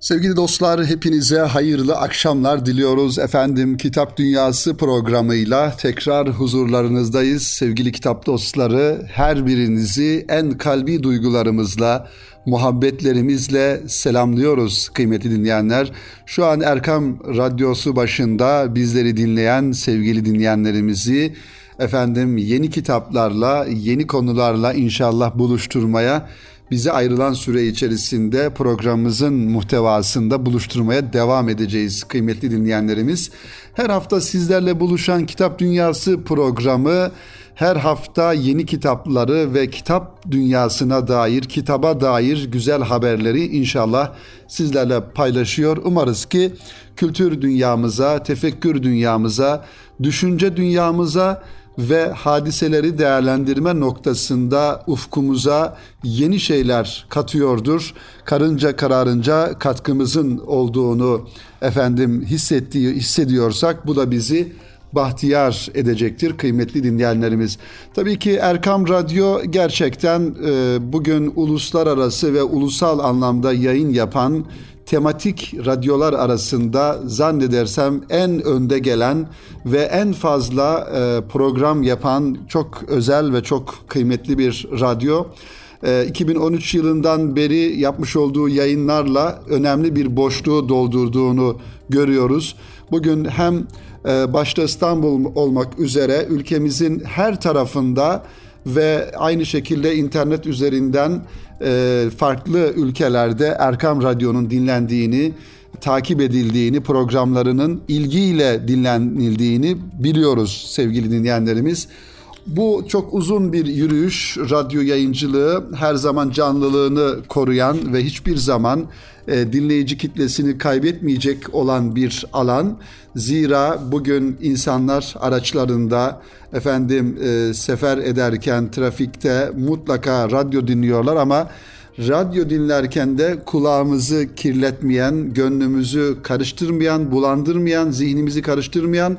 Sevgili dostlar hepinize hayırlı akşamlar diliyoruz. Efendim Kitap Dünyası programıyla tekrar huzurlarınızdayız. Sevgili kitap dostları her birinizi en kalbi duygularımızla, muhabbetlerimizle selamlıyoruz kıymetli dinleyenler. Şu an Erkam Radyosu başında bizleri dinleyen sevgili dinleyenlerimizi efendim yeni kitaplarla, yeni konularla inşallah buluşturmaya bize ayrılan süre içerisinde programımızın muhtevasında buluşturmaya devam edeceğiz kıymetli dinleyenlerimiz. Her hafta sizlerle buluşan Kitap Dünyası programı her hafta yeni kitapları ve kitap dünyasına dair, kitaba dair güzel haberleri inşallah sizlerle paylaşıyor. Umarız ki kültür dünyamıza, tefekkür dünyamıza, düşünce dünyamıza ve hadiseleri değerlendirme noktasında ufkumuza yeni şeyler katıyordur. Karınca kararınca katkımızın olduğunu efendim hissettiği hissediyorsak bu da bizi bahtiyar edecektir kıymetli dinleyenlerimiz. Tabii ki Erkam Radyo gerçekten e, bugün uluslararası ve ulusal anlamda yayın yapan tematik radyolar arasında zannedersem en önde gelen ve en fazla e, program yapan çok özel ve çok kıymetli bir radyo. 2013 e, yılından beri yapmış olduğu yayınlarla önemli bir boşluğu doldurduğunu görüyoruz. Bugün hem e, başta İstanbul olmak üzere ülkemizin her tarafında ve aynı şekilde internet üzerinden e, farklı ülkelerde Erkam Radyo'nun dinlendiğini, takip edildiğini, programlarının ilgiyle dinlenildiğini biliyoruz sevgili dinleyenlerimiz. Bu çok uzun bir yürüyüş, radyo yayıncılığı her zaman canlılığını koruyan ve hiçbir zaman e, dinleyici kitlesini kaybetmeyecek olan bir alan. Zira bugün insanlar araçlarında efendim e, sefer ederken trafikte mutlaka radyo dinliyorlar ama radyo dinlerken de kulağımızı kirletmeyen, gönlümüzü karıştırmayan, bulandırmayan, zihnimizi karıştırmayan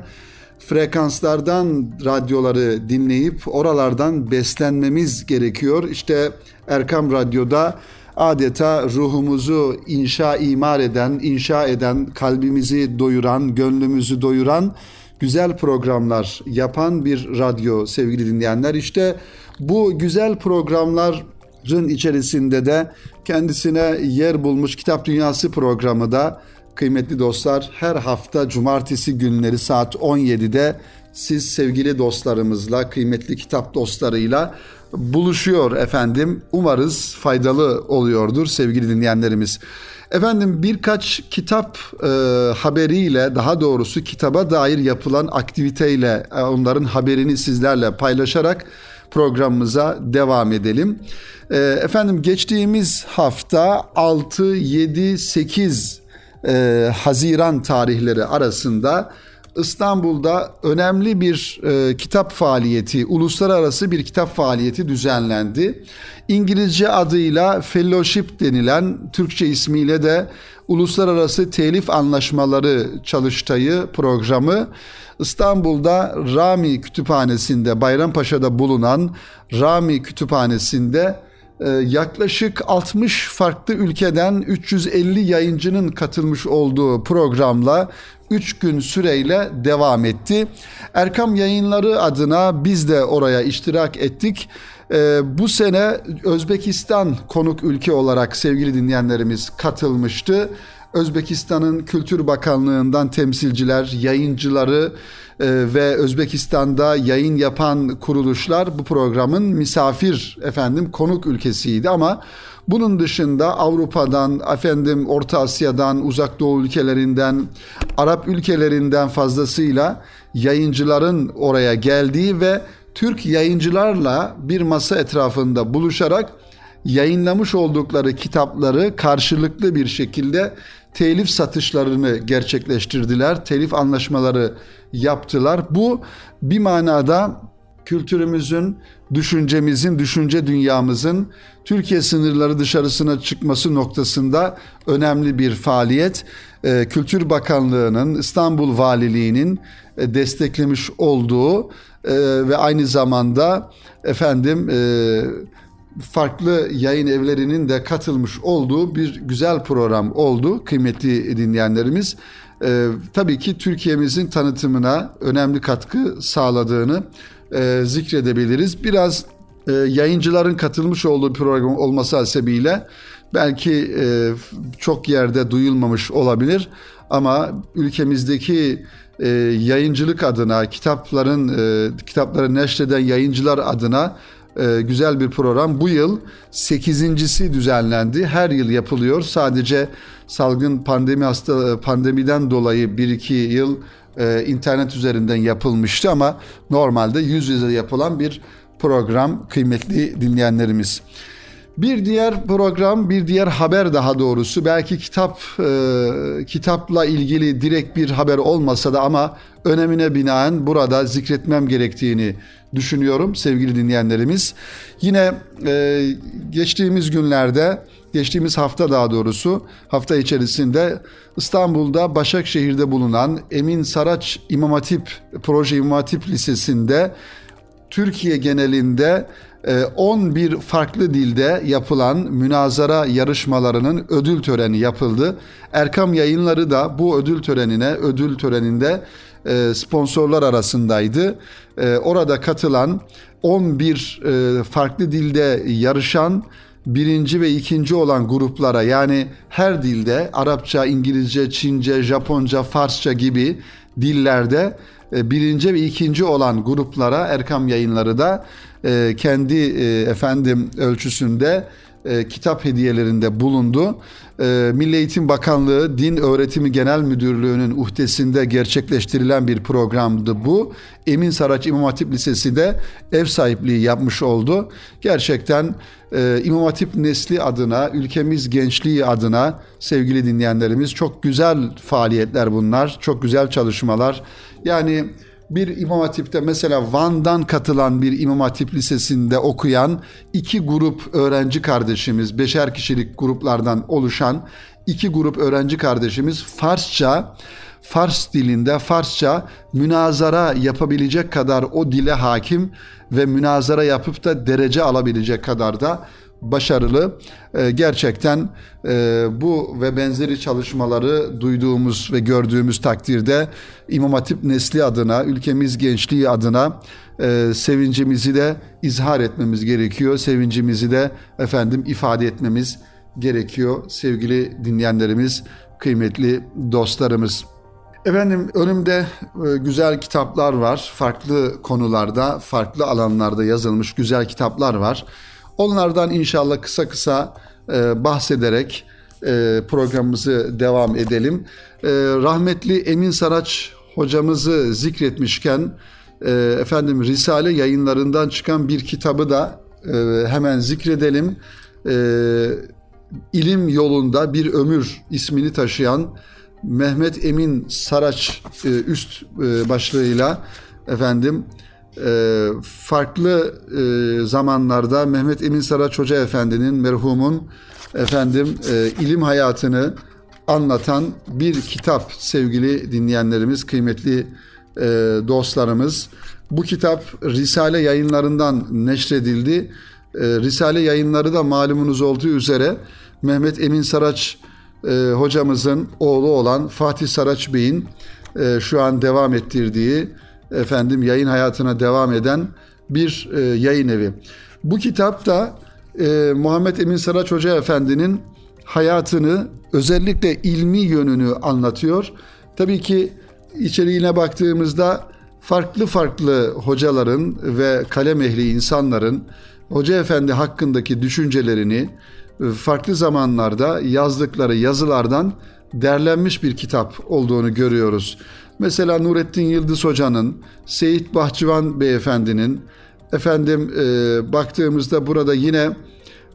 frekanslardan radyoları dinleyip oralardan beslenmemiz gerekiyor. İşte Erkam Radyo'da adeta ruhumuzu inşa imar eden, inşa eden, kalbimizi doyuran, gönlümüzü doyuran güzel programlar yapan bir radyo sevgili dinleyenler. İşte bu güzel programların içerisinde de kendisine yer bulmuş Kitap Dünyası programı da kıymetli dostlar her hafta cumartesi günleri saat 17'de siz sevgili dostlarımızla, kıymetli kitap dostlarıyla buluşuyor efendim. Umarız faydalı oluyordur sevgili dinleyenlerimiz. Efendim birkaç kitap e, haberiyle daha doğrusu kitaba dair yapılan aktiviteyle e, onların haberini sizlerle paylaşarak programımıza devam edelim. E, efendim geçtiğimiz hafta 6, 7, 8 e, Haziran tarihleri arasında İstanbul'da önemli bir e, kitap faaliyeti, uluslararası bir kitap faaliyeti düzenlendi. İngilizce adıyla Fellowship denilen, Türkçe ismiyle de Uluslararası Telif Anlaşmaları Çalıştayı programı İstanbul'da Rami Kütüphanesi'nde, Bayrampaşa'da bulunan Rami Kütüphanesi'nde yaklaşık 60 farklı ülkeden 350 yayıncının katılmış olduğu programla 3 gün süreyle devam etti. Erkam Yayınları adına biz de oraya iştirak ettik. Ee, bu sene Özbekistan konuk ülke olarak sevgili dinleyenlerimiz katılmıştı. Özbekistan'ın Kültür Bakanlığı'ndan temsilciler, yayıncıları e, ve Özbekistan'da yayın yapan kuruluşlar bu programın misafir efendim konuk ülkesiydi. Ama bunun dışında Avrupa'dan, efendim Orta Asya'dan, Uzak Doğu ülkelerinden, Arap ülkelerinden fazlasıyla yayıncıların oraya geldiği ve Türk yayıncılarla bir masa etrafında buluşarak yayınlamış oldukları kitapları karşılıklı bir şekilde telif satışlarını gerçekleştirdiler. Telif anlaşmaları yaptılar. Bu bir manada kültürümüzün, düşüncemizin, düşünce dünyamızın Türkiye sınırları dışarısına çıkması noktasında önemli bir faaliyet. Ee, Kültür Bakanlığı'nın, İstanbul Valiliği'nin e, desteklemiş olduğu e, ve aynı zamanda efendim e, farklı yayın evlerinin de katılmış olduğu bir güzel program oldu kıymetli dinleyenlerimiz. E, tabii ki Türkiye'mizin tanıtımına önemli katkı sağladığını e, zikredebiliriz. Biraz e, yayıncıların katılmış olduğu program olması hasebiyle belki e, çok yerde duyulmamış olabilir ama ülkemizdeki e, yayıncılık adına, kitapların e, kitapları neşreden yayıncılar adına e, güzel bir program. Bu yıl 8.si düzenlendi. Her yıl yapılıyor. Sadece salgın pandemi hasta pandemiden dolayı 1-2 yıl e, internet üzerinden yapılmıştı ama normalde yüz yüze yapılan bir program kıymetli dinleyenlerimiz. Bir diğer program, bir diğer haber daha doğrusu belki kitap e, kitapla ilgili direkt bir haber olmasa da ama önemine binaen burada zikretmem gerektiğini düşünüyorum sevgili dinleyenlerimiz. Yine e, geçtiğimiz günlerde, geçtiğimiz hafta daha doğrusu hafta içerisinde İstanbul'da Başakşehir'de bulunan Emin Saraç İmam Hatip Proje İmam Hatip Lisesi'nde Türkiye genelinde 11 e, farklı dilde yapılan münazara yarışmalarının ödül töreni yapıldı. Erkam Yayınları da bu ödül törenine, ödül töreninde e, sponsorlar arasındaydı. E, orada katılan 11 farklı dilde yarışan birinci ve ikinci olan gruplara yani her dilde Arapça, İngilizce, Çince, Japonca, Farsça gibi dillerde birinci ve ikinci olan gruplara Erkam yayınları da e, kendi e, efendim ölçüsünde e, kitap hediyelerinde bulundu. E, Milli Eğitim Bakanlığı Din Öğretimi Genel Müdürlüğü'nün uhdesinde gerçekleştirilen bir programdı bu. Emin Saraç İmam Hatip Lisesi de ev sahipliği yapmış oldu. Gerçekten e, İmam Hatip nesli adına, ülkemiz gençliği adına sevgili dinleyenlerimiz çok güzel faaliyetler bunlar. Çok güzel çalışmalar. Yani bir İmam Hatip'te mesela Van'dan katılan bir İmam Hatip Lisesi'nde okuyan iki grup öğrenci kardeşimiz, beşer kişilik gruplardan oluşan iki grup öğrenci kardeşimiz Farsça, Fars dilinde Farsça münazara yapabilecek kadar o dile hakim ve münazara yapıp da derece alabilecek kadar da başarılı. E, gerçekten e, bu ve benzeri çalışmaları duyduğumuz ve gördüğümüz takdirde İmam Hatip nesli adına, ülkemiz gençliği adına e, sevincimizi de izhar etmemiz gerekiyor. Sevincimizi de efendim ifade etmemiz gerekiyor sevgili dinleyenlerimiz, kıymetli dostlarımız. Efendim önümde e, güzel kitaplar var. Farklı konularda, farklı alanlarda yazılmış güzel kitaplar var. Onlardan inşallah kısa kısa e, bahsederek e, programımızı devam edelim. E, rahmetli Emin Saraç hocamızı zikretmişken e, efendim Risale yayınlarından çıkan bir kitabı da e, hemen zikredelim. E, İlim yolunda bir ömür ismini taşıyan Mehmet Emin Saraç e, üst e, başlığıyla efendim e, farklı e, zamanlarda Mehmet Emin Saraç Hoca Efendi'nin merhumun efendim e, ilim hayatını anlatan bir kitap sevgili dinleyenlerimiz, kıymetli e, dostlarımız. Bu kitap Risale yayınlarından neşredildi. Risale yayınları da malumunuz olduğu üzere Mehmet Emin Saraç hocamızın oğlu olan Fatih Saraç Bey'in şu an devam ettirdiği efendim yayın hayatına devam eden bir e, yayın evi. Bu kitapta e, Muhammed Emin Saraç Hoca Efendi'nin hayatını özellikle ilmi yönünü anlatıyor. Tabii ki içeriğine baktığımızda farklı farklı hocaların ve kalem ehli insanların Hoca Efendi hakkındaki düşüncelerini e, farklı zamanlarda yazdıkları yazılardan derlenmiş bir kitap olduğunu görüyoruz. Mesela Nurettin Yıldız Hoca'nın, Seyit Bahçıvan Beyefendi'nin, efendim e, baktığımızda burada yine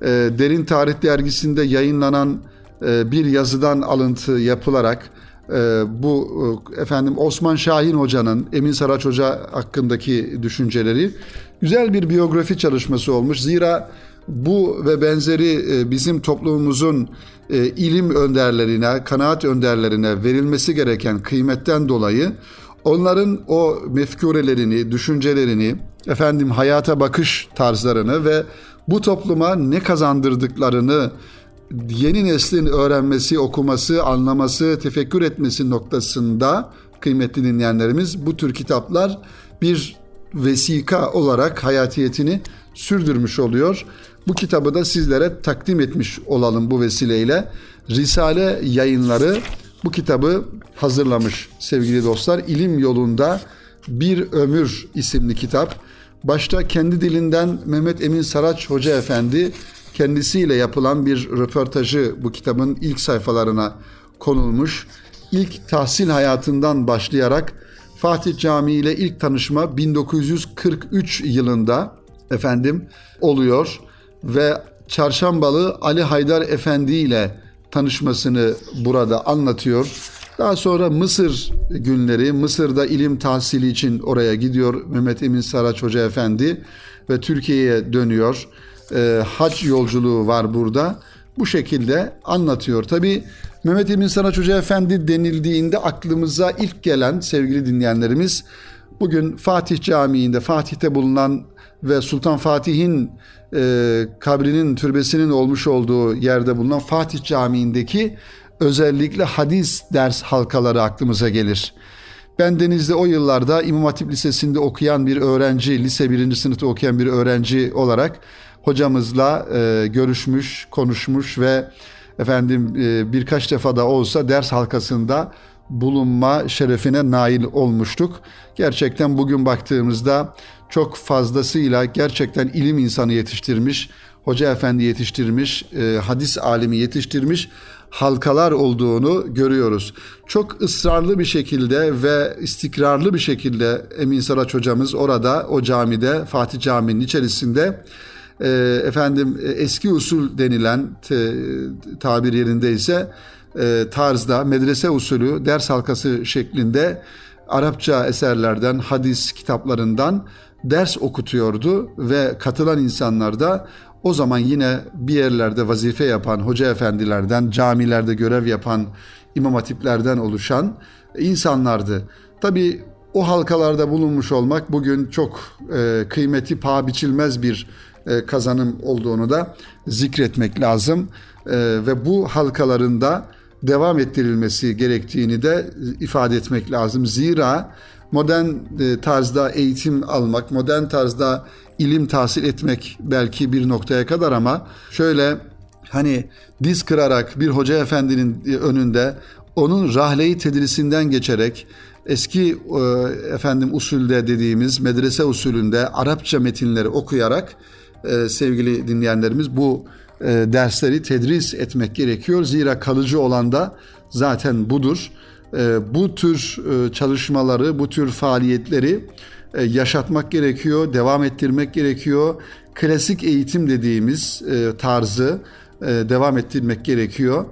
e, Derin Tarih Dergisi'nde yayınlanan e, bir yazıdan alıntı yapılarak e, bu e, efendim Osman Şahin Hoca'nın, Emin Saraç Hoca hakkındaki düşünceleri güzel bir biyografi çalışması olmuş. Zira bu ve benzeri e, bizim toplumumuzun e, ilim önderlerine, kanaat önderlerine verilmesi gereken kıymetten dolayı onların o mefkurelerini, düşüncelerini, efendim hayata bakış tarzlarını ve bu topluma ne kazandırdıklarını yeni neslin öğrenmesi, okuması, anlaması, tefekkür etmesi noktasında kıymetli dinleyenlerimiz bu tür kitaplar bir vesika olarak hayatiyetini sürdürmüş oluyor. Bu kitabı da sizlere takdim etmiş olalım bu vesileyle. Risale yayınları bu kitabı hazırlamış sevgili dostlar. İlim yolunda bir ömür isimli kitap. Başta kendi dilinden Mehmet Emin Saraç Hoca Efendi kendisiyle yapılan bir röportajı bu kitabın ilk sayfalarına konulmuş. İlk tahsil hayatından başlayarak Fatih Camii ile ilk tanışma 1943 yılında efendim oluyor ve Çarşambalı Ali Haydar Efendi ile tanışmasını burada anlatıyor. Daha sonra Mısır günleri, Mısır'da ilim tahsili için oraya gidiyor Mehmet Emin Saraç Hoca Efendi ve Türkiye'ye dönüyor. E, hac yolculuğu var burada. Bu şekilde anlatıyor. Tabi Mehmet Emin Saraç Hoca Efendi denildiğinde aklımıza ilk gelen sevgili dinleyenlerimiz bugün Fatih Camii'nde, Fatih'te bulunan ve Sultan Fatih'in e, kabrinin, türbesinin olmuş olduğu yerde bulunan Fatih Camii'ndeki özellikle hadis ders halkaları aklımıza gelir. Ben Deniz'de o yıllarda İmam Hatip Lisesi'nde okuyan bir öğrenci, lise birinci sınıfta okuyan bir öğrenci olarak hocamızla e, görüşmüş, konuşmuş ve efendim e, birkaç defa da olsa ders halkasında bulunma şerefine nail olmuştuk. Gerçekten bugün baktığımızda çok fazlasıyla gerçekten ilim insanı yetiştirmiş, hoca efendi yetiştirmiş, e, hadis alimi yetiştirmiş halkalar olduğunu görüyoruz. Çok ısrarlı bir şekilde ve istikrarlı bir şekilde Emin Saraç hocamız orada o camide Fatih Camii'nin içerisinde e, efendim e, eski usul denilen te, tabir yerinde ise e, tarzda medrese usulü ders halkası şeklinde Arapça eserlerden, hadis kitaplarından ders okutuyordu ve katılan insanlar da o zaman yine bir yerlerde vazife yapan hoca efendilerden, camilerde görev yapan imam hatiplerden oluşan insanlardı. Tabi o halkalarda bulunmuş olmak bugün çok e, kıymeti paha biçilmez bir e, kazanım olduğunu da zikretmek lazım. E, ve bu halkalarında devam ettirilmesi gerektiğini de ifade etmek lazım. Zira modern e, tarzda eğitim almak, modern tarzda ilim tahsil etmek belki bir noktaya kadar ama şöyle hani diz kırarak bir hoca efendinin önünde onun rahleyi tedrisinden geçerek eski e, efendim usulde dediğimiz medrese usulünde Arapça metinleri okuyarak e, sevgili dinleyenlerimiz bu e, dersleri tedris etmek gerekiyor. Zira kalıcı olan da zaten budur. E, bu tür e, çalışmaları, bu tür faaliyetleri e, yaşatmak gerekiyor, devam ettirmek gerekiyor. Klasik eğitim dediğimiz e, tarzı devam ettirmek gerekiyor.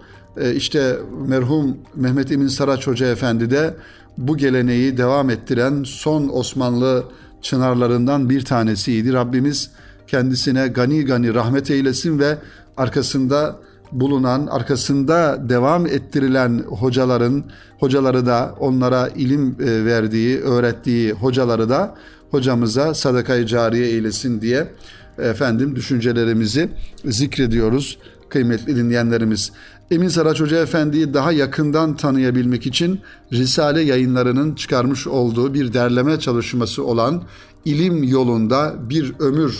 İşte merhum Mehmet Emin Saraç Hoca Efendi de bu geleneği devam ettiren son Osmanlı çınarlarından bir tanesiydi. Rabbimiz kendisine gani gani rahmet eylesin ve arkasında bulunan, arkasında devam ettirilen hocaların, hocaları da onlara ilim e, verdiği, öğrettiği hocaları da hocamıza sadakayı cariye eylesin diye efendim düşüncelerimizi zikrediyoruz kıymetli dinleyenlerimiz. Emin Saraç Hoca Efendi'yi daha yakından tanıyabilmek için Risale yayınlarının çıkarmış olduğu bir derleme çalışması olan İlim Yolunda Bir Ömür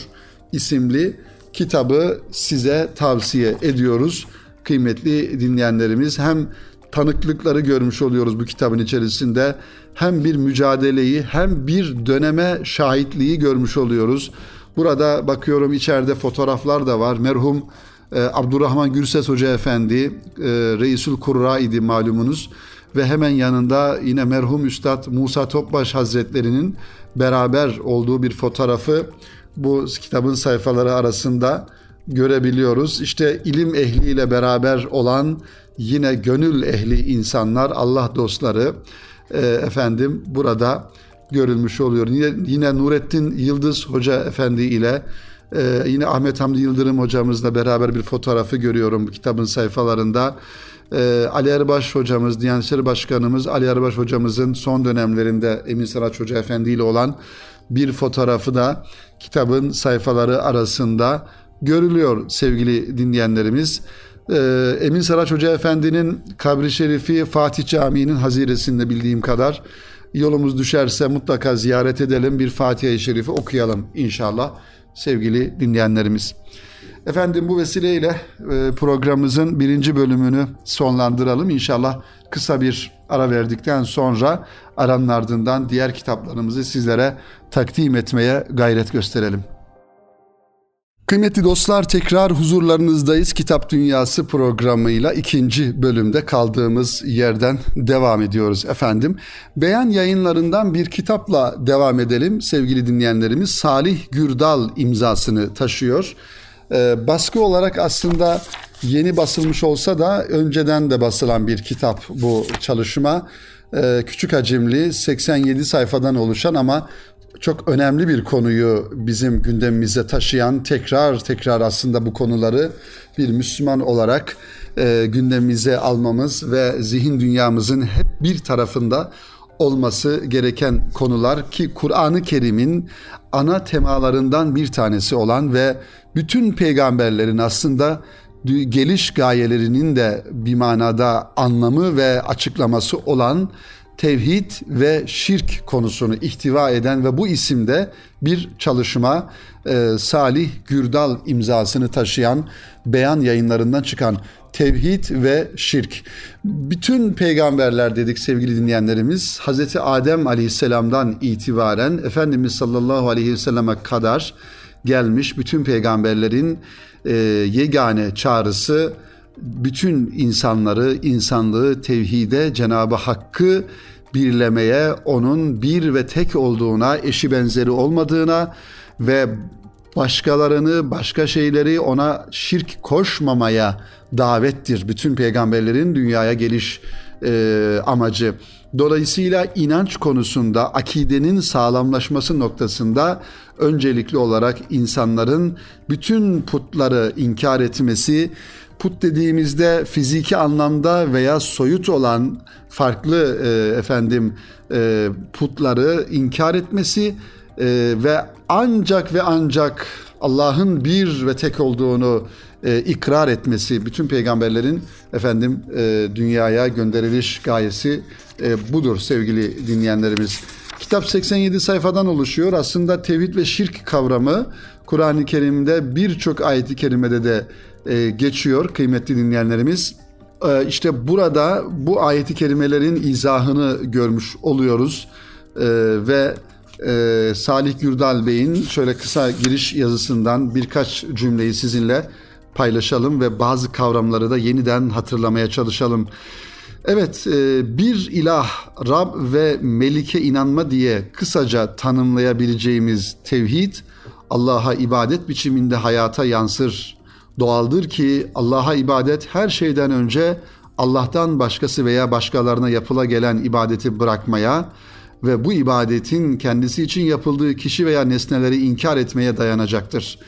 isimli kitabı size tavsiye ediyoruz. Kıymetli dinleyenlerimiz hem tanıklıkları görmüş oluyoruz bu kitabın içerisinde. Hem bir mücadeleyi hem bir döneme şahitliği görmüş oluyoruz. Burada bakıyorum içeride fotoğraflar da var. Merhum e, Abdurrahman Gürses Hoca Efendi e, Reisul Kurra idi malumunuz ve hemen yanında yine merhum Üstad Musa Topbaş Hazretlerinin beraber olduğu bir fotoğrafı bu kitabın sayfaları arasında görebiliyoruz. İşte ilim ehliyle beraber olan yine gönül ehli insanlar, Allah dostları e, efendim burada görülmüş oluyor. Yine, yine Nurettin Yıldız Hoca Efendi ile e, yine Ahmet Hamdi Yıldırım hocamızla beraber bir fotoğrafı görüyorum kitabın sayfalarında. E, Ali Erbaş hocamız, Diyanet İşleri Başkanımız Ali Erbaş hocamızın son dönemlerinde Emin Saraç Hoca Efendi ile olan bir fotoğrafı da kitabın sayfaları arasında görülüyor sevgili dinleyenlerimiz. Ee, Emin Saraç Hoca Efendi'nin kabri şerifi Fatih Camii'nin haziresinde bildiğim kadar yolumuz düşerse mutlaka ziyaret edelim bir Fatiha-i Şerifi okuyalım inşallah sevgili dinleyenlerimiz. Efendim bu vesileyle e, programımızın birinci bölümünü sonlandıralım. İnşallah kısa bir ara verdikten sonra aranın ardından diğer kitaplarımızı sizlere takdim etmeye gayret gösterelim. Kıymetli dostlar tekrar huzurlarınızdayız. Kitap Dünyası programıyla ikinci bölümde kaldığımız yerden devam ediyoruz efendim. Beyan yayınlarından bir kitapla devam edelim sevgili dinleyenlerimiz. Salih Gürdal imzasını taşıyor. Ee, baskı olarak aslında yeni basılmış olsa da önceden de basılan bir kitap bu çalışma. Ee, küçük hacimli 87 sayfadan oluşan ama çok önemli bir konuyu bizim gündemimize taşıyan tekrar tekrar aslında bu konuları bir Müslüman olarak e, gündemimize almamız ve zihin dünyamızın hep bir tarafında olması gereken konular ki Kur'an-ı Kerim'in ana temalarından bir tanesi olan ve bütün peygamberlerin aslında geliş gayelerinin de bir manada anlamı ve açıklaması olan tevhid ve şirk konusunu ihtiva eden ve bu isimde bir çalışma e, Salih Gürdal imzasını taşıyan beyan yayınlarından çıkan tevhid ve şirk. Bütün peygamberler dedik sevgili dinleyenlerimiz Hazreti Adem Aleyhisselam'dan itibaren Efendimiz sallallahu aleyhi ve selleme kadar gelmiş bütün peygamberlerin e, yegane çağrısı bütün insanları, insanlığı tevhide, Cenabı Hakk'ı birlemeye, onun bir ve tek olduğuna, eşi benzeri olmadığına ve başkalarını, başka şeyleri ona şirk koşmamaya davettir. Bütün peygamberlerin dünyaya geliş e, amacı. Dolayısıyla inanç konusunda akidenin sağlamlaşması noktasında öncelikli olarak insanların bütün putları inkar etmesi, put dediğimizde fiziki anlamda veya soyut olan farklı e, efendim e, putları inkar etmesi e, ve ancak ve ancak Allah'ın bir ve tek olduğunu e, ikrar etmesi bütün peygamberlerin efendim e, dünyaya gönderiliş gayesi e, budur sevgili dinleyenlerimiz. Kitap 87 sayfadan oluşuyor. Aslında tevhid ve şirk kavramı Kur'an-ı Kerim'de birçok ayeti kerimede de e, geçiyor kıymetli dinleyenlerimiz. E, işte burada bu ayeti kerimelerin izahını görmüş oluyoruz e, ve e, Salih Gürdal Bey'in şöyle kısa giriş yazısından birkaç cümleyi sizinle paylaşalım ve bazı kavramları da yeniden hatırlamaya çalışalım. Evet, e, bir ilah, Rab ve Melik'e inanma diye kısaca tanımlayabileceğimiz tevhid, Allah'a ibadet biçiminde hayata yansır. Doğaldır ki Allah'a ibadet her şeyden önce Allah'tan başkası veya başkalarına yapıla gelen ibadeti bırakmaya ve bu ibadetin kendisi için yapıldığı kişi veya nesneleri inkar etmeye dayanacaktır.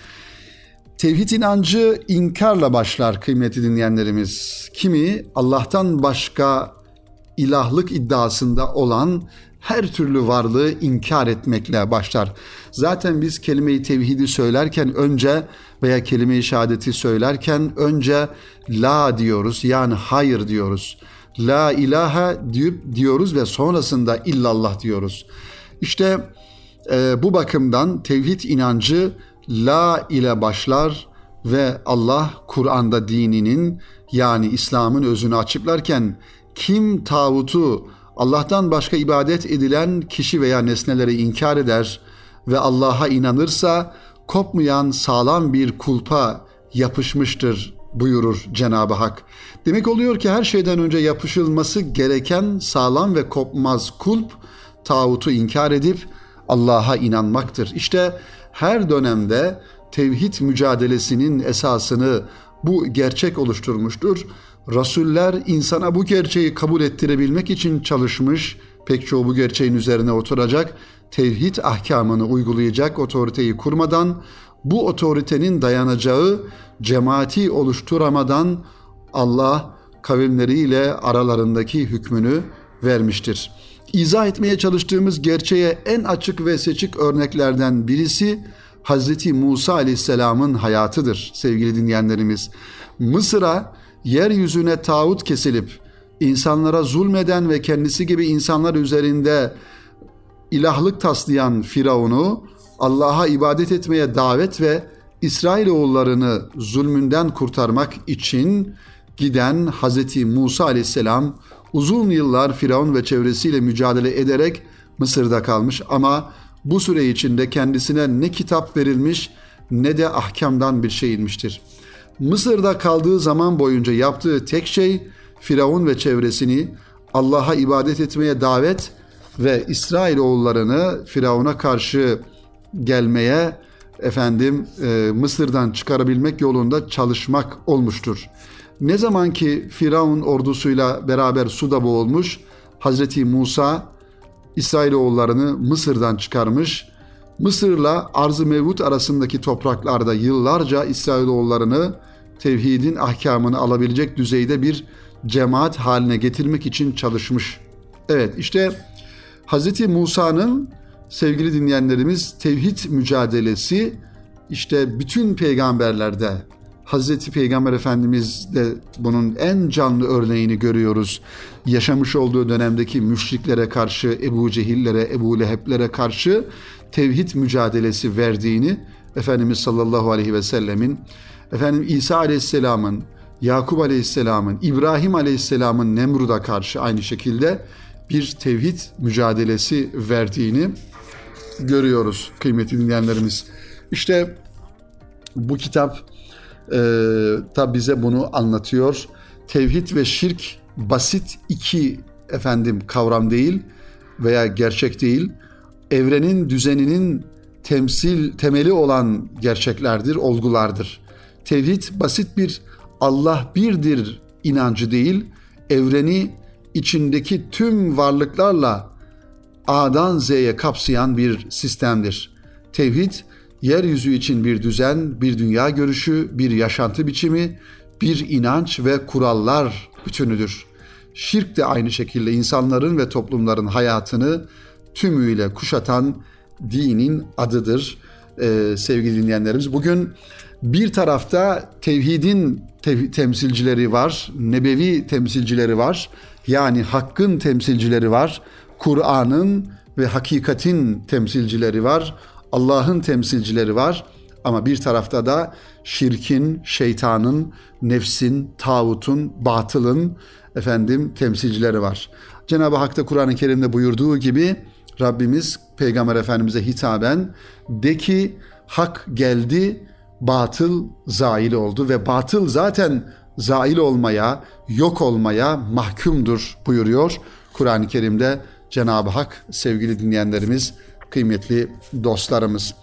Tevhid inancı inkarla başlar kıymetli dinleyenlerimiz. Kimi Allah'tan başka ilahlık iddiasında olan her türlü varlığı inkar etmekle başlar. Zaten biz kelime-i tevhidi söylerken önce veya kelime-i şehadeti söylerken önce la diyoruz yani hayır diyoruz. La ilahe deyip diyoruz ve sonrasında illallah diyoruz. İşte e, bu bakımdan tevhid inancı la ile başlar ve Allah Kur'an'da dininin yani İslam'ın özünü açıklarken kim tağutu Allah'tan başka ibadet edilen kişi veya nesneleri inkar eder ve Allah'a inanırsa kopmayan sağlam bir kulpa yapışmıştır buyurur Cenab-ı Hak. Demek oluyor ki her şeyden önce yapışılması gereken sağlam ve kopmaz kulp tağutu inkar edip Allah'a inanmaktır. İşte her dönemde tevhid mücadelesinin esasını bu gerçek oluşturmuştur. Rasuller insana bu gerçeği kabul ettirebilmek için çalışmış, pek çoğu bu gerçeğin üzerine oturacak, tevhid ahkamını uygulayacak otoriteyi kurmadan, bu otoritenin dayanacağı cemaati oluşturamadan Allah kavimleriyle aralarındaki hükmünü vermiştir. İzah etmeye çalıştığımız gerçeğe en açık ve seçik örneklerden birisi Hazreti Musa Aleyhisselam'ın hayatıdır sevgili dinleyenlerimiz. Mısır'a yeryüzüne tağut kesilip insanlara zulmeden ve kendisi gibi insanlar üzerinde ilahlık taslayan Firavun'u Allah'a ibadet etmeye davet ve İsrailoğullarını zulmünden kurtarmak için giden Hazreti Musa aleyhisselam uzun yıllar Firavun ve çevresiyle mücadele ederek Mısır'da kalmış ama bu süre içinde kendisine ne kitap verilmiş ne de ahkamdan bir şey inmiştir. Mısır'da kaldığı zaman boyunca yaptığı tek şey Firavun ve çevresini Allah'a ibadet etmeye davet ve İsrail oğullarını Firavun'a karşı gelmeye efendim e, Mısır'dan çıkarabilmek yolunda çalışmak olmuştur. Ne zaman ki Firavun ordusuyla beraber suda boğulmuş, Hazreti Musa İsrailoğullarını Mısır'dan çıkarmış. Mısır'la Arz-ı Mevut arasındaki topraklarda yıllarca İsrailoğullarını tevhidin ahkamını alabilecek düzeyde bir cemaat haline getirmek için çalışmış. Evet işte Hz. Musa'nın sevgili dinleyenlerimiz tevhid mücadelesi işte bütün peygamberlerde Hazreti Peygamber Efendimiz de bunun en canlı örneğini görüyoruz. Yaşamış olduğu dönemdeki müşriklere karşı, Ebu Cehillere, Ebu Leheblere karşı tevhid mücadelesi verdiğini Efendimiz sallallahu aleyhi ve sellemin, efendim İsa aleyhisselamın, Yakup aleyhisselamın, İbrahim aleyhisselamın Nemrud'a karşı aynı şekilde bir tevhid mücadelesi verdiğini görüyoruz kıymetli dinleyenlerimiz. İşte bu kitap e, da bize bunu anlatıyor. Tevhid ve şirk basit iki efendim kavram değil veya gerçek değil. Evrenin düzeninin temsil temeli olan gerçeklerdir, olgulardır. Tevhid basit bir Allah birdir inancı değil, evreni içindeki tüm varlıklarla A'dan Z'ye kapsayan bir sistemdir. Tevhid yeryüzü için bir düzen, bir dünya görüşü, bir yaşantı biçimi, bir inanç ve kurallar bütünüdür. Şirk de aynı şekilde insanların ve toplumların hayatını tümüyle kuşatan dinin adıdır ee, sevgili dinleyenlerimiz. Bugün bir tarafta tevhidin tev- temsilcileri var, nebevi temsilcileri var. Yani hakkın temsilcileri var, Kur'an'ın ve hakikatin temsilcileri var. Allah'ın temsilcileri var ama bir tarafta da şirkin, şeytanın, nefsin, tağutun, batılın efendim temsilcileri var. Cenab-ı Hak da Kur'an-ı Kerim'de buyurduğu gibi Rabbimiz Peygamber Efendimiz'e hitaben de ki hak geldi, batıl zail oldu ve batıl zaten zail olmaya, yok olmaya mahkumdur buyuruyor Kur'an-ı Kerim'de Cenab-ı Hak sevgili dinleyenlerimiz kıymetli dostlarımız.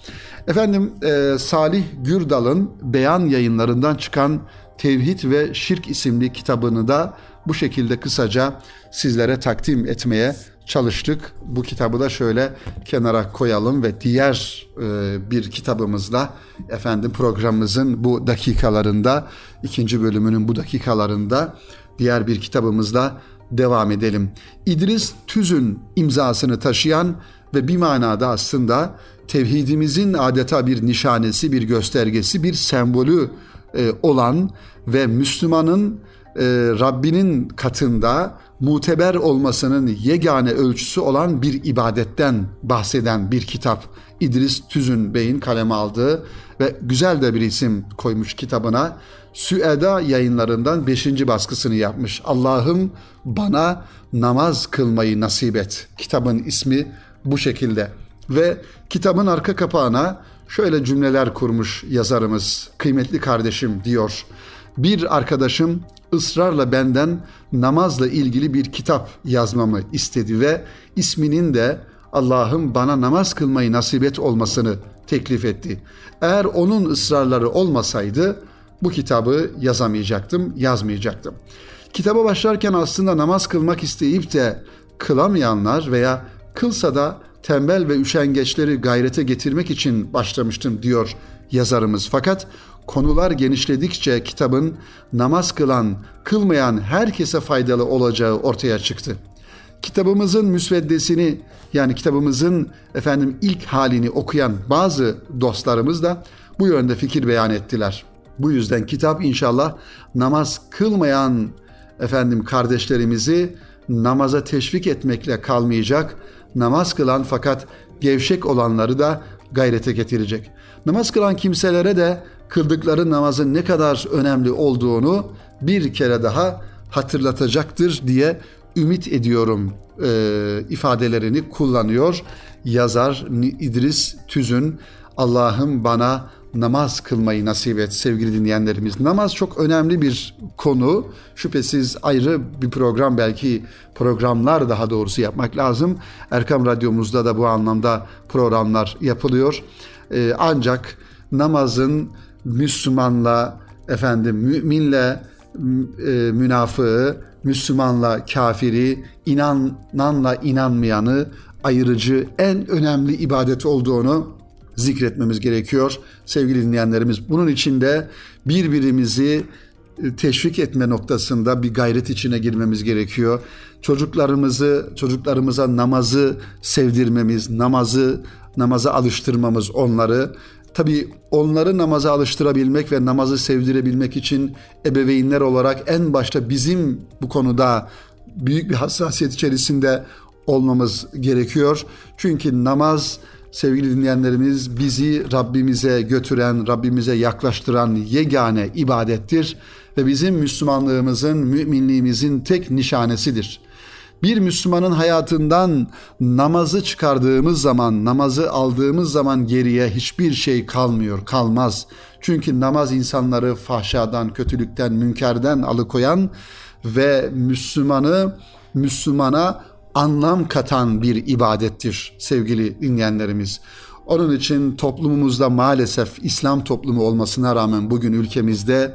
Efendim e, Salih Gürdal'ın beyan yayınlarından çıkan Tevhid ve Şirk isimli kitabını da bu şekilde kısaca sizlere takdim etmeye çalıştık. Bu kitabı da şöyle kenara koyalım ve diğer e, bir kitabımızla efendim programımızın bu dakikalarında ikinci bölümünün bu dakikalarında diğer bir kitabımızla devam edelim. İdris Tüz'ün imzasını taşıyan ve bir manada aslında tevhidimizin adeta bir nişanesi, bir göstergesi, bir sembolü e, olan ve Müslümanın e, Rabbinin katında muteber olmasının yegane ölçüsü olan bir ibadetten bahseden bir kitap. İdris Tüzün Bey'in kaleme aldığı ve güzel de bir isim koymuş kitabına. Süeda yayınlarından 5. baskısını yapmış. Allah'ım bana namaz kılmayı nasip et. Kitabın ismi bu şekilde. Ve kitabın arka kapağına şöyle cümleler kurmuş yazarımız. Kıymetli kardeşim diyor. Bir arkadaşım ısrarla benden namazla ilgili bir kitap yazmamı istedi ve isminin de Allah'ım bana namaz kılmayı nasip et olmasını teklif etti. Eğer onun ısrarları olmasaydı bu kitabı yazamayacaktım, yazmayacaktım. Kitaba başlarken aslında namaz kılmak isteyip de kılamayanlar veya kılsa da tembel ve üşengeçleri gayrete getirmek için başlamıştım diyor yazarımız. Fakat konular genişledikçe kitabın namaz kılan, kılmayan herkese faydalı olacağı ortaya çıktı. kitabımızın müsveddesini yani kitabımızın efendim ilk halini okuyan bazı dostlarımız da bu yönde fikir beyan ettiler. Bu yüzden kitap inşallah namaz kılmayan efendim kardeşlerimizi namaza teşvik etmekle kalmayacak. Namaz kılan fakat gevşek olanları da gayrete getirecek. Namaz kılan kimselere de kıldıkları namazın ne kadar önemli olduğunu bir kere daha hatırlatacaktır diye ümit ediyorum e, ifadelerini kullanıyor yazar İdris Tüzün Allah'ım bana namaz kılmayı nasip et sevgili dinleyenlerimiz. Namaz çok önemli bir konu. Şüphesiz ayrı bir program belki programlar daha doğrusu yapmak lazım. Erkam Radyomuzda da bu anlamda programlar yapılıyor. Ee, ancak namazın Müslümanla efendim müminle e, münafığı, Müslümanla kafiri, inananla inanmayanı ayırıcı en önemli ibadet olduğunu zikretmemiz gerekiyor. Sevgili dinleyenlerimiz bunun için de birbirimizi e, teşvik etme noktasında bir gayret içine girmemiz gerekiyor. Çocuklarımızı, çocuklarımıza namazı sevdirmemiz, namazı namaza alıştırmamız onları. Tabii onları namaza alıştırabilmek ve namazı sevdirebilmek için ebeveynler olarak en başta bizim bu konuda büyük bir hassasiyet içerisinde olmamız gerekiyor. Çünkü namaz sevgili dinleyenlerimiz bizi Rabbimize götüren, Rabbimize yaklaştıran yegane ibadettir ve bizim Müslümanlığımızın, müminliğimizin tek nişanesidir. Bir Müslümanın hayatından namazı çıkardığımız zaman, namazı aldığımız zaman geriye hiçbir şey kalmıyor, kalmaz. Çünkü namaz insanları fahşadan, kötülükten, münkerden alıkoyan ve Müslümanı Müslümana anlam katan bir ibadettir sevgili dinleyenlerimiz. Onun için toplumumuzda maalesef İslam toplumu olmasına rağmen bugün ülkemizde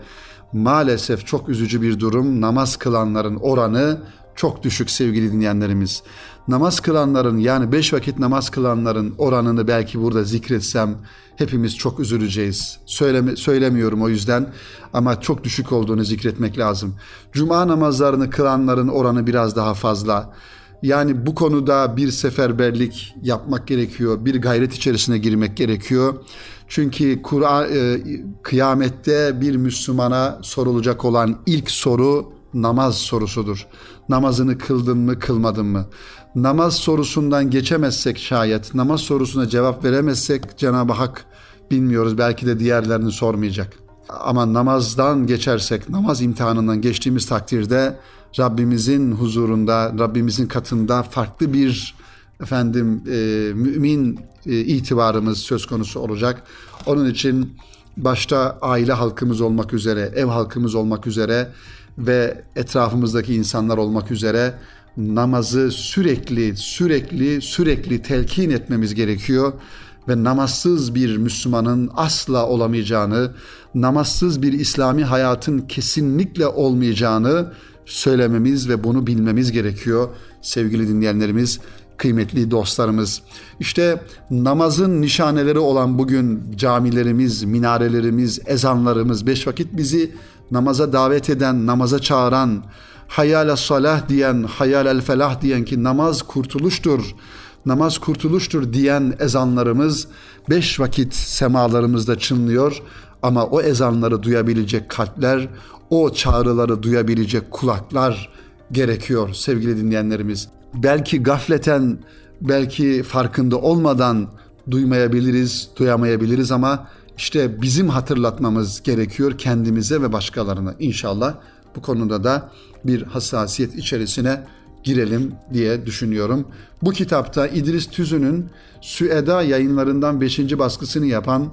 maalesef çok üzücü bir durum. Namaz kılanların oranı çok düşük sevgili dinleyenlerimiz. Namaz kılanların yani beş vakit namaz kılanların oranını belki burada zikretsem hepimiz çok üzüleceğiz. Söyleme, söylemiyorum o yüzden ama çok düşük olduğunu zikretmek lazım. Cuma namazlarını kılanların oranı biraz daha fazla. Yani bu konuda bir seferberlik yapmak gerekiyor, bir gayret içerisine girmek gerekiyor. Çünkü Kur'an e, kıyamette bir Müslümana sorulacak olan ilk soru namaz sorusudur. Namazını kıldın mı, kılmadın mı? Namaz sorusundan geçemezsek şayet, namaz sorusuna cevap veremezsek Cenab-ı Hak bilmiyoruz belki de diğerlerini sormayacak. Ama namazdan geçersek, namaz imtihanından geçtiğimiz takdirde Rabbimizin huzurunda, Rabbimizin katında farklı bir efendim e, mümin e, itibarımız söz konusu olacak. Onun için başta aile halkımız olmak üzere, ev halkımız olmak üzere ve etrafımızdaki insanlar olmak üzere namazı sürekli sürekli sürekli telkin etmemiz gerekiyor ve namazsız bir Müslümanın asla olamayacağını, namazsız bir İslami hayatın kesinlikle olmayacağını söylememiz ve bunu bilmemiz gerekiyor sevgili dinleyenlerimiz, kıymetli dostlarımız. İşte namazın nişaneleri olan bugün camilerimiz, minarelerimiz, ezanlarımız, beş vakit bizi namaza davet eden, namaza çağıran, hayal salah diyen, hayal el felah diyen ki namaz kurtuluştur, namaz kurtuluştur diyen ezanlarımız beş vakit semalarımızda çınlıyor ama o ezanları duyabilecek kalpler, o çağrıları duyabilecek kulaklar gerekiyor sevgili dinleyenlerimiz. Belki gafleten, belki farkında olmadan duymayabiliriz, duyamayabiliriz ama işte bizim hatırlatmamız gerekiyor kendimize ve başkalarına. İnşallah bu konuda da bir hassasiyet içerisine girelim diye düşünüyorum. Bu kitapta İdris Tüzün'ün Süeda yayınlarından 5. baskısını yapan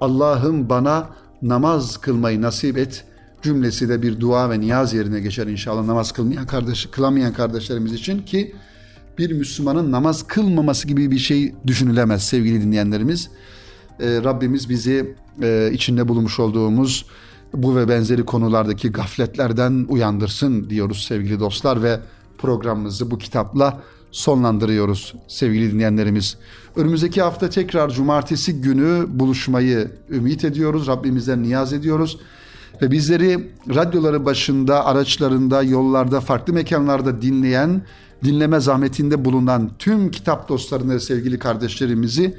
Allah'ım bana namaz kılmayı nasip et cümlesi de bir dua ve niyaz yerine geçer inşallah namaz kılmayan kardeş, kılamayan kardeşlerimiz için ki bir Müslümanın namaz kılmaması gibi bir şey düşünülemez sevgili dinleyenlerimiz. Ee, Rabbimiz bizi e, içinde bulmuş olduğumuz bu ve benzeri konulardaki gafletlerden uyandırsın diyoruz sevgili dostlar ve programımızı bu kitapla sonlandırıyoruz sevgili dinleyenlerimiz. Önümüzdeki hafta tekrar cumartesi günü buluşmayı ümit ediyoruz. Rabbimizden niyaz ediyoruz. ve bizleri radyoları başında, araçlarında, yollarda, farklı mekanlarda dinleyen, dinleme zahmetinde bulunan tüm kitap dostlarını, sevgili kardeşlerimizi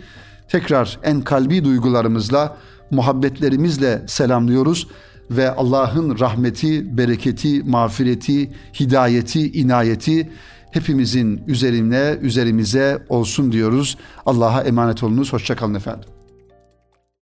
tekrar en kalbi duygularımızla, muhabbetlerimizle selamlıyoruz ve Allah'ın rahmeti, bereketi, mağfireti, hidayeti, inayeti hepimizin üzerine, üzerimize olsun diyoruz. Allah'a emanet olunuz. Hoşçakalın efendim.